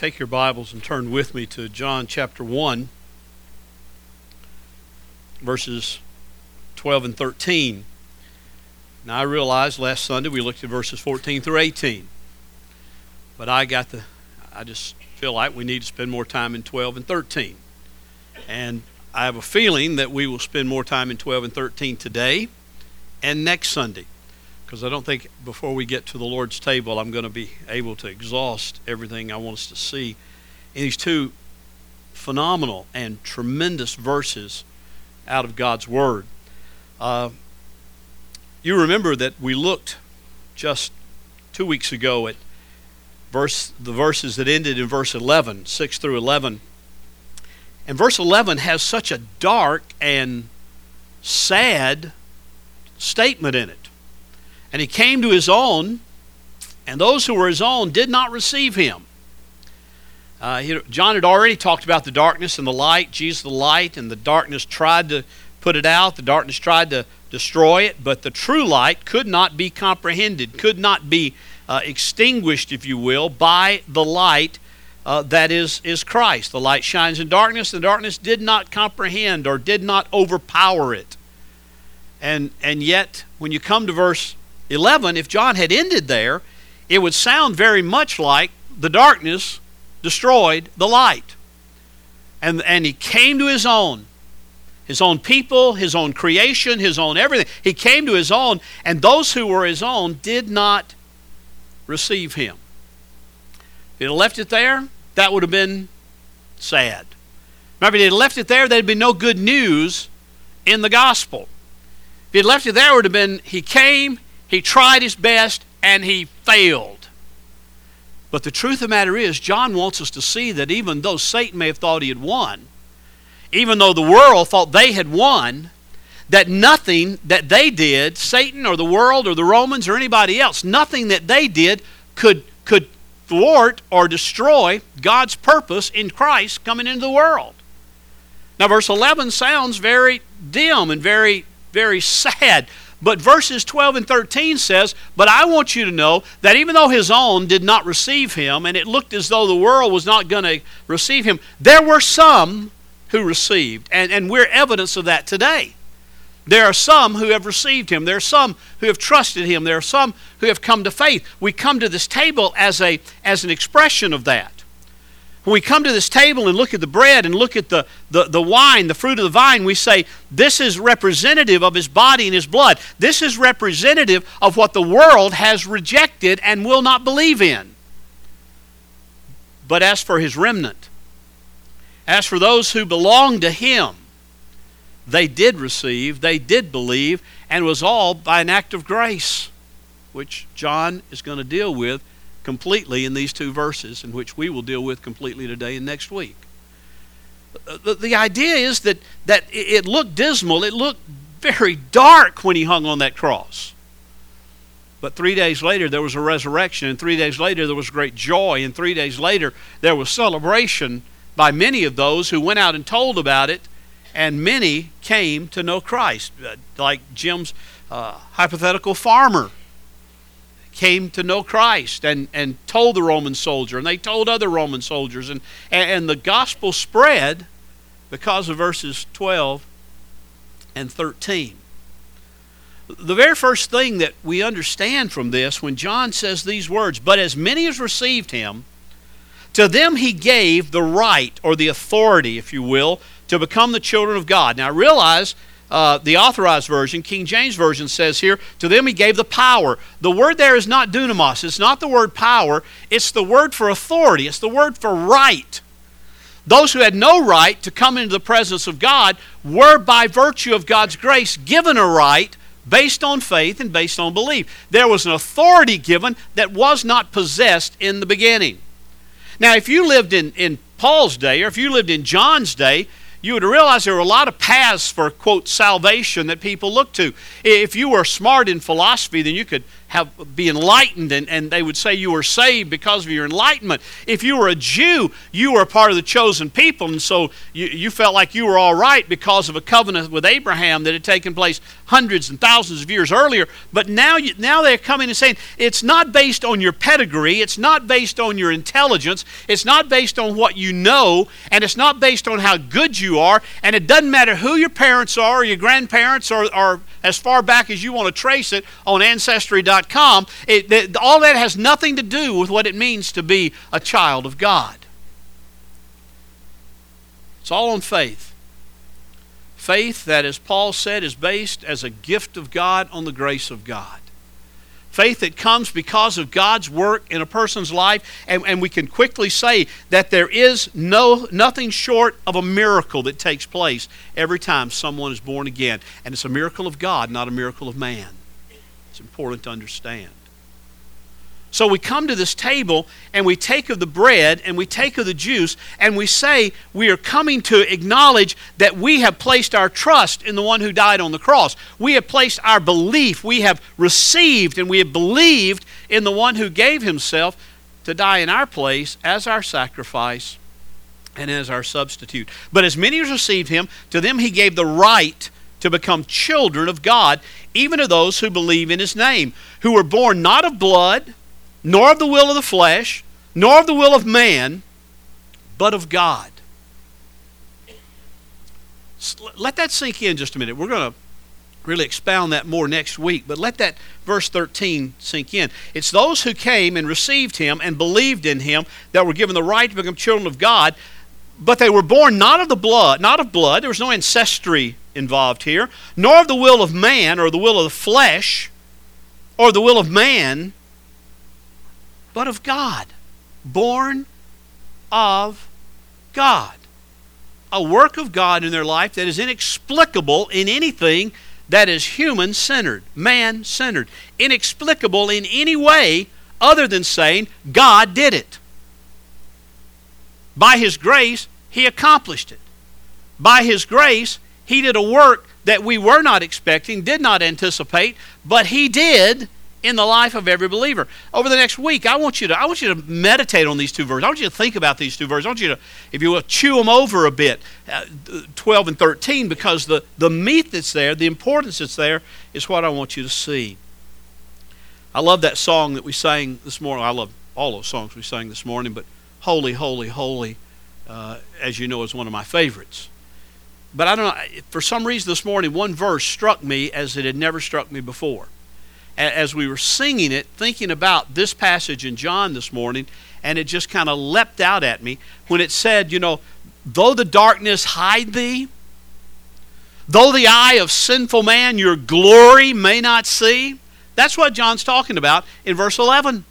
take your Bibles and turn with me to John chapter 1, verses 12 and 13. Now, I realized last Sunday we looked at verses 14 through 18. But I got the, I just feel like we need to spend more time in 12 and 13. And I have a feeling that we will spend more time in 12 and 13 today and next Sunday because I don't think before we get to the Lord's table I'm going to be able to exhaust everything I want us to see in these two phenomenal and tremendous verses out of God's Word. Uh, you remember that we looked just two weeks ago at verse the verses that ended in verse 11, 6 through 11. And verse 11 has such a dark and sad statement in it. And he came to his own, and those who were his own did not receive him. Uh, he, John had already talked about the darkness and the light, Jesus the light, and the darkness tried to put it out, the darkness tried to destroy it, but the true light could not be comprehended, could not be uh, extinguished, if you will, by the light uh, that is, is Christ. The light shines in darkness, and the darkness did not comprehend or did not overpower it. And, and yet, when you come to verse 11, if John had ended there, it would sound very much like the darkness destroyed the light. And, and he came to his own, his own people, his own creation, his own everything. He came to his own, and those who were his own did not receive him. If he had left it there, that would have been sad. Remember, if he had left it there, there'd be no good news in the gospel. If he had left it there, it would have been he came, he tried his best and he failed. But the truth of the matter is, John wants us to see that even though Satan may have thought he had won, even though the world thought they had won, that nothing that they did, Satan or the world or the Romans or anybody else, nothing that they did could, could thwart or destroy God's purpose in Christ coming into the world. Now, verse 11 sounds very dim and very, very sad. But verses 12 and 13 says, But I want you to know that even though his own did not receive him, and it looked as though the world was not going to receive him, there were some who received. And, and we're evidence of that today. There are some who have received him. There are some who have trusted him. There are some who have come to faith. We come to this table as, a, as an expression of that. When we come to this table and look at the bread and look at the, the, the wine, the fruit of the vine, we say, This is representative of his body and his blood. This is representative of what the world has rejected and will not believe in. But as for his remnant, as for those who belong to him, they did receive, they did believe, and was all by an act of grace, which John is going to deal with completely in these two verses, in which we will deal with completely today and next week. The, the idea is that, that it looked dismal, it looked very dark when he hung on that cross. But three days later, there was a resurrection, and three days later, there was great joy, and three days later, there was celebration by many of those who went out and told about it, and many came to know Christ, uh, like Jim's uh, hypothetical farmer came to know Christ and, and told the Roman soldier, and they told other Roman soldiers, and, and the gospel spread because of verses 12 and 13. The very first thing that we understand from this when John says these words, but as many as received him, to them he gave the right or the authority, if you will, to become the children of God. Now realize uh, the authorized version, King James Version says here, to them he gave the power. The word there is not dunamis. It's not the word power. It's the word for authority. It's the word for right. Those who had no right to come into the presence of God were, by virtue of God's grace, given a right based on faith and based on belief. There was an authority given that was not possessed in the beginning. Now, if you lived in, in Paul's day or if you lived in John's day, you would realize there were a lot of paths for, quote, salvation that people look to. If you were smart in philosophy, then you could have be enlightened and, and they would say you were saved because of your enlightenment. If you were a Jew, you were a part of the chosen people, and so you, you felt like you were all right because of a covenant with Abraham that had taken place hundreds and thousands of years earlier. But now you, now they're coming and saying it's not based on your pedigree, it's not based on your intelligence, it's not based on what you know, and it's not based on how good you are, and it doesn't matter who your parents are or your grandparents or, or as far back as you want to trace it on Ancestry.com. It, all that has nothing to do with what it means to be a child of God. It's all on faith. Faith that, as Paul said, is based as a gift of God on the grace of God faith that comes because of God's work in a person's life, and, and we can quickly say that there is no nothing short of a miracle that takes place every time someone is born again. And it's a miracle of God, not a miracle of man. Important to understand. So we come to this table and we take of the bread and we take of the juice and we say we are coming to acknowledge that we have placed our trust in the one who died on the cross. We have placed our belief, we have received and we have believed in the one who gave himself to die in our place as our sacrifice and as our substitute. But as many as received him, to them he gave the right to become children of God, even to those who believe in his name, who were born not of blood nor of the will of the flesh, nor of the will of man, but of God. Let that sink in just a minute. We're going to really expound that more next week, but let that verse 13 sink in. It's those who came and received him and believed in him that were given the right to become children of God, but they were born not of the blood, not of blood. There was no ancestry involved here, nor of the will of man or the will of the flesh or the will of man, but of God, born of God. A work of God in their life that is inexplicable in anything that is human centered, man centered, inexplicable in any way other than saying God did it. By His grace, He accomplished it. By His grace, He did a work that we were not expecting, did not anticipate, but He did in the life of every believer. Over the next week, I want you to I want you to meditate on these two verses. I want you to think about these two verses. I want you to, if you will, chew them over a bit, uh, 12 and 13, because the, the meat that's there, the importance that's there, is what I want you to see. I love that song that we sang this morning. I love all those songs we sang this morning, but Holy, Holy, Holy, uh, as you know, is one of my favorites. But I don't know, for some reason this morning, one verse struck me as it had never struck me before as we were singing it, thinking about this passage in John this morning, and it just kind of leapt out at me when it said, you know, though the darkness hide thee, though the eye of sinful man your glory may not see. That's what John's talking about in verse 11.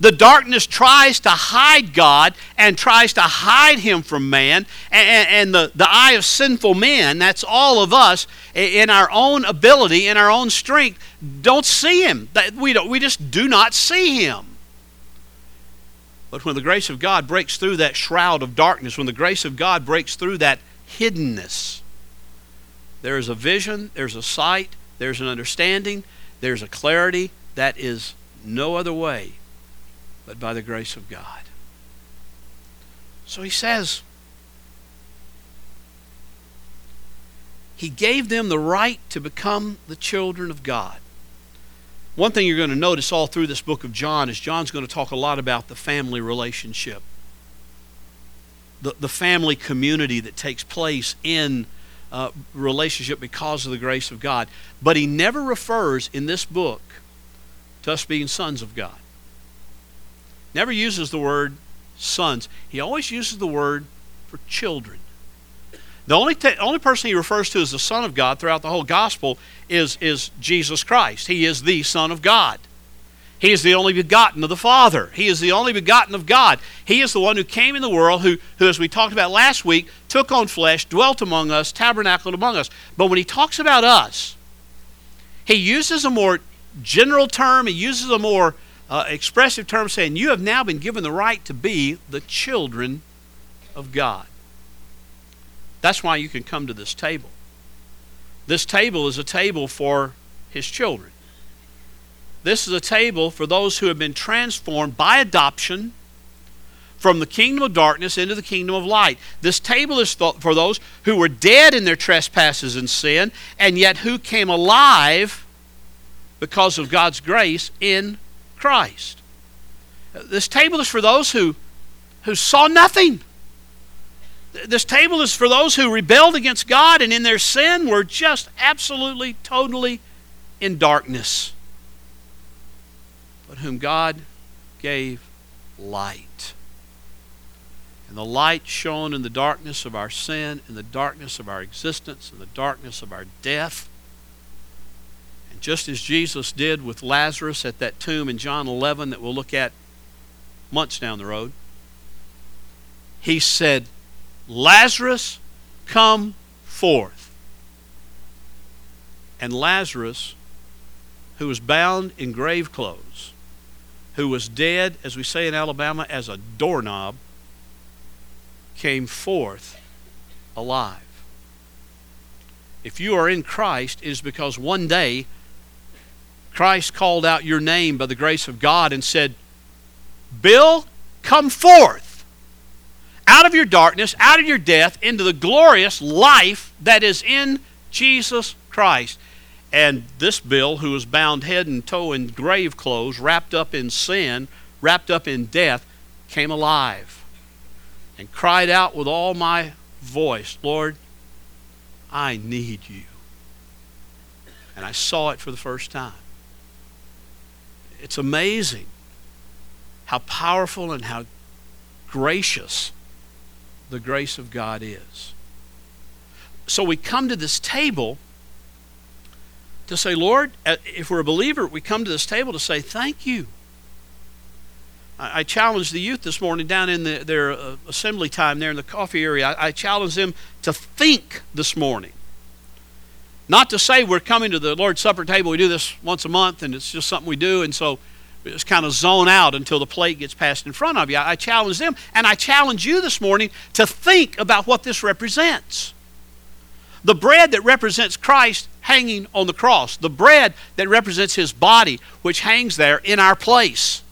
The darkness tries to hide God and tries to hide him from man. And, and, the, the eye of sinful men, that's all of us, in our own ability, in our own strength, don't see him. We, don't, we just do not see him. But when the grace of God breaks through that shroud of darkness, when the grace of God breaks through that hiddenness, there is a vision, there's a sight, there's an understanding, there's a clarity that is no other way but by the grace of God. So he says, He gave them the right to become the children of God. One thing you're going to notice all through this book of John is John's going to talk a lot about the family relationship, the, the family community that takes place in uh, relationship because of the grace of God. But he never refers in this book to us being sons of God never uses the word sons. He always uses the word for children. The only, te- only person he refers to as the Son of God throughout the whole gospel is, is Jesus Christ. He is the Son of God. He is the only begotten of the Father. He is the only begotten of God. He is the one who came in the world, who, who, as we talked about last week, took on flesh, dwelt among us, tabernacled among us. But when he talks about us, he uses a more general term, he uses a more uh, expressive term saying, You have now been given the right to be the children of God. That's why you can come to this table. This table is a table for his children. This is a table for those who have been transformed by adoption from the kingdom of darkness into the kingdom of light. This table is for those who were dead in their trespasses and sin, and yet who came alive because of God's grace in Christ. This table is for those who, who saw nothing. This table is for those who rebelled against God and in their sin were just absolutely, totally in darkness, but whom God gave light. And the light shone in the darkness of our sin, in the darkness of our existence, in the darkness of our death. Just as Jesus did with Lazarus at that tomb in John 11 that we'll look at months down the road, he said, Lazarus, come forth. And Lazarus, who was bound in grave clothes, who was dead, as we say in Alabama, as a doorknob, came forth alive. If you are in Christ, it is because one day Christ called out your name by the grace of God and said, Bill, come forth out of your darkness, out of your death, into the glorious life that is in Jesus Christ. And this Bill, who was bound head and toe in grave clothes, wrapped up in sin, wrapped up in death, came alive and cried out with all my voice, Lord, I need you. And I saw it for the first time. It's amazing how powerful and how gracious the grace of God is. So we come to this table to say, Lord, uh, if we're a believer, we come to this table to say, Thank you. I, challenged the youth this morning down in the, their uh, assembly time there in the coffee area. I, I challenged them to think this morning. Not to say we're coming to the Lord's Supper table, we do this once a month and it's just something we do, and so just kind of zone out until the plate gets passed in front of you. I, I challenge them, and I challenge you this morning to think about what this represents. The bread that represents Christ hanging on the cross, the bread that represents his body, which hangs there in our place.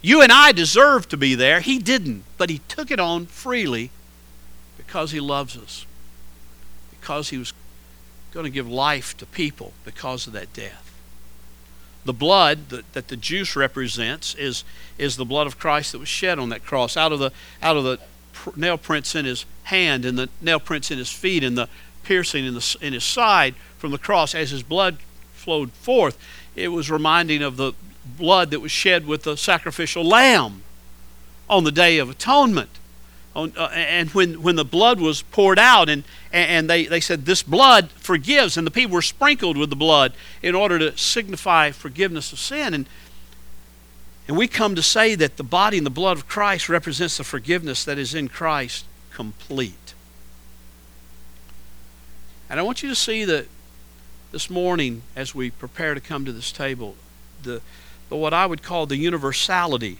You and I deserve to be there. He didn't, but He took it on freely because He loves us, because He was going to give life to people because of that death. The blood that, that the juice represents is, is the blood of Christ that was shed on that cross. Out of the, out of the nail prints in His hand and the nail prints in His feet and the piercing in, the, in His side from the cross as His blood flowed forth, it was reminding of the blood that was shed with the sacrificial lamb on the Day of Atonement. On, uh, and when, when the blood was poured out, and, and they, they said, This blood forgives, and the people were sprinkled with the blood in order to signify forgiveness of sin. And, and we come to say that the body and the blood of Christ represents the forgiveness that is in Christ complete. And I want you to see that this morning, as we prepare to come to this table, the, but what I would call the universality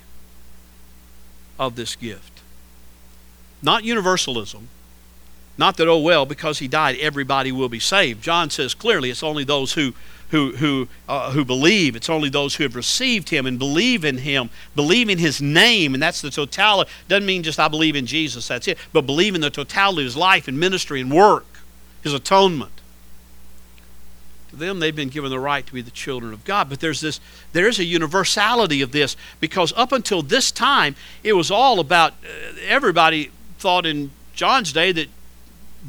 of this gift. Not universalism. Not that, oh, well, because he died, everybody will be saved. John says clearly it's only those who, who, who, uh, who believe. It's only those who have received him and believe in him, believe in his name, and that's the totality. Doesn't mean just I believe in Jesus, that's it, but believe in the totality of his life and ministry and work, his atonement. To them, they've been given the right to be the children of God. But there's this, there is a universality of this because up until this time, it was all about uh, everybody thought in John's day that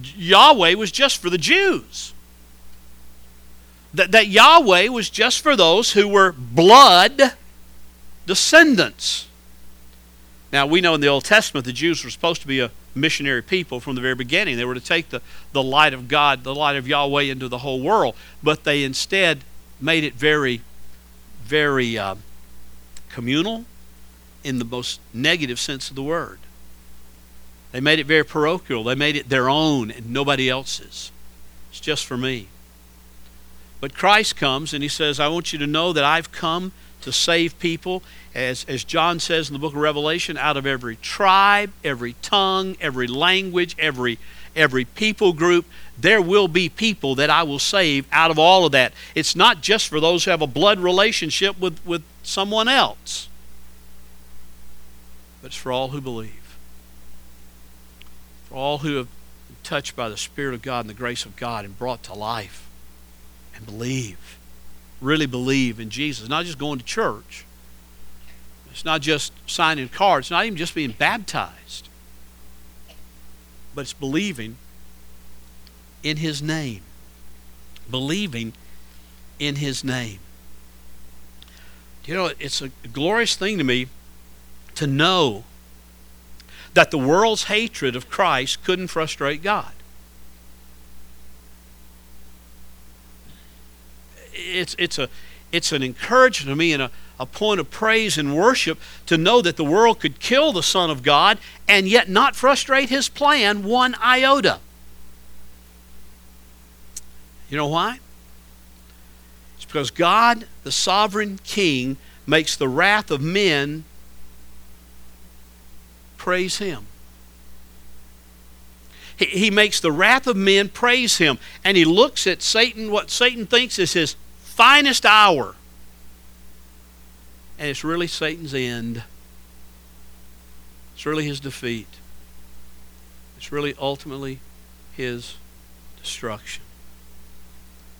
Yahweh was just for the Jews. That, that Yahweh was just for those who were blood descendants. Now, we know in the Old Testament the Jews were supposed to be a missionary people from the very beginning. They were to take the, the light of God, the light of Yahweh into the whole world, but they instead made it very, very uh, communal in the most negative sense of the word. They made it very parochial. They made it their own and nobody else's. It's just for me. But Christ comes and he says, I want you to know that I've come to save people as, as John says in the book of Revelation, out of every tribe, every tongue, every language, every, every people group, there will be people that I will save out of all of that. It's not just for those who have a blood relationship with, with someone else, but it's for all who believe. All who have been touched by the Spirit of God and the grace of God and brought to life and believe. Really believe in Jesus. Not just going to church. It's not just signing cards. It's not even just being baptized. But it's believing in His name. Believing in His name. You know, it's a glorious thing to me to know that the world's hatred of Christ couldn't frustrate God. It's, it's, a, it's an encouragement to me and a, a point of praise and worship to know that the world could kill the Son of God and yet not frustrate his plan one iota. You know why? It's because God, the sovereign king, makes the wrath of men praise him. He, he makes the wrath of men praise him. And he looks at Satan, what Satan thinks is his finest hour. And it's really Satan's end. It's really his defeat. It's really ultimately his destruction.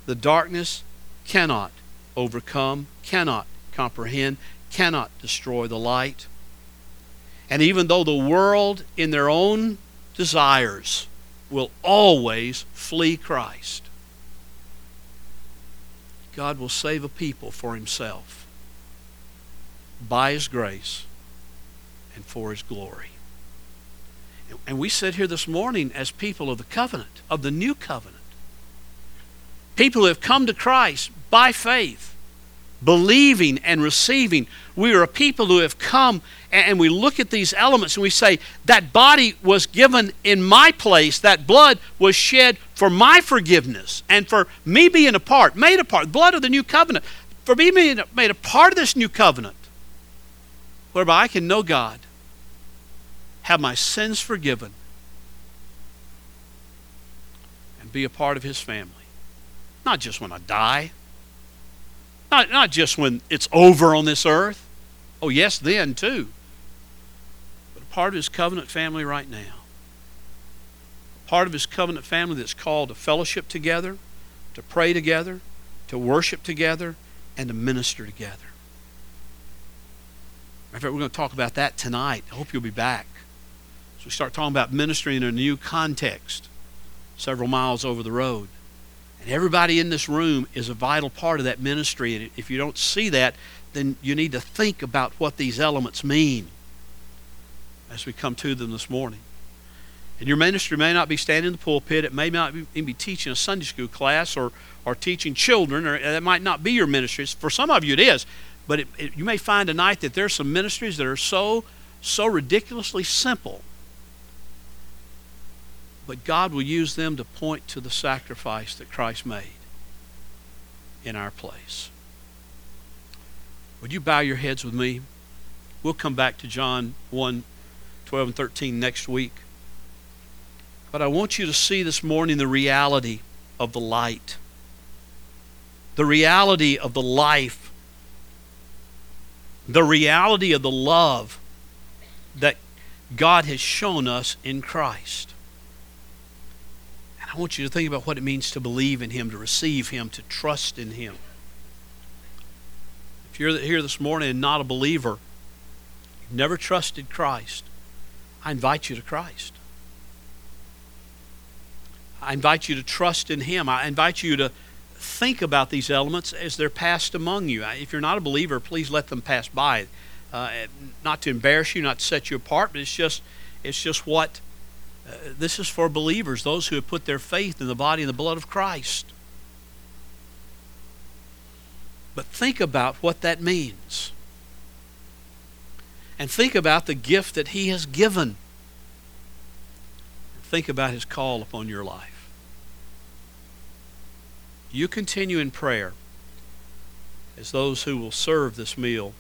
The darkness cannot overcome, cannot comprehend, cannot destroy the light. And even though the world, in their own desires, will always flee Christ, God will save a people for Himself by His grace and for His glory. And we sit here this morning as people of the covenant, of the new covenant. People who have come to Christ by faith, believing and receiving. We are a people who have come and we look at these elements and we say, that body was given in my place, that blood was shed for my forgiveness and for me being a part, made a part, blood of the new covenant, for me being made a part of this new covenant, whereby I can know God, have my sins forgiven, and be a part of His family. Not just when I die, not, not just when it's over on this earth. Oh, yes, then too. Part of His covenant family right now. Part of His covenant family that's called to fellowship together, to pray together, to worship together, and to minister together. In fact, we're going to talk about that tonight. I hope you'll be back. So we start talking about ministry in a new context, several miles over the road. And everybody in this room is a vital part of that ministry. And if you don't see that, then you need to think about what these elements mean as we come to them this morning. And your ministry may not be standing in the pulpit. It may not even be teaching a Sunday school class or, or teaching children, or that might not be your ministry. For some of you, it is. But it, it, you may find tonight that there are some ministries that are so, so ridiculously simple but God will use them to point to the sacrifice that Christ made in our place. Would you bow your heads with me? We'll come back to John 1 12 and 13 next week. But I want you to see this morning the reality of the light, the reality of the life, the reality of the love that God has shown us in Christ. And I want you to think about what it means to believe in Him, to receive Him, to trust in Him. If you're here this morning and not a believer, you've never trusted Christ, I invite you to Christ. I invite you to trust in Him. I invite you to think about these elements as they're passed among you. If you're not a believer, please let them pass by. Uh, not to embarrass you, not to set you apart, but it's just it's just what uh, this is for believers, those who have put their faith in the body and the blood of Christ. But think about what that means. And think about the gift that He has given. Think about His call upon your life. You continue in prayer as those who will serve this meal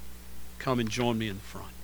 come and join me in front.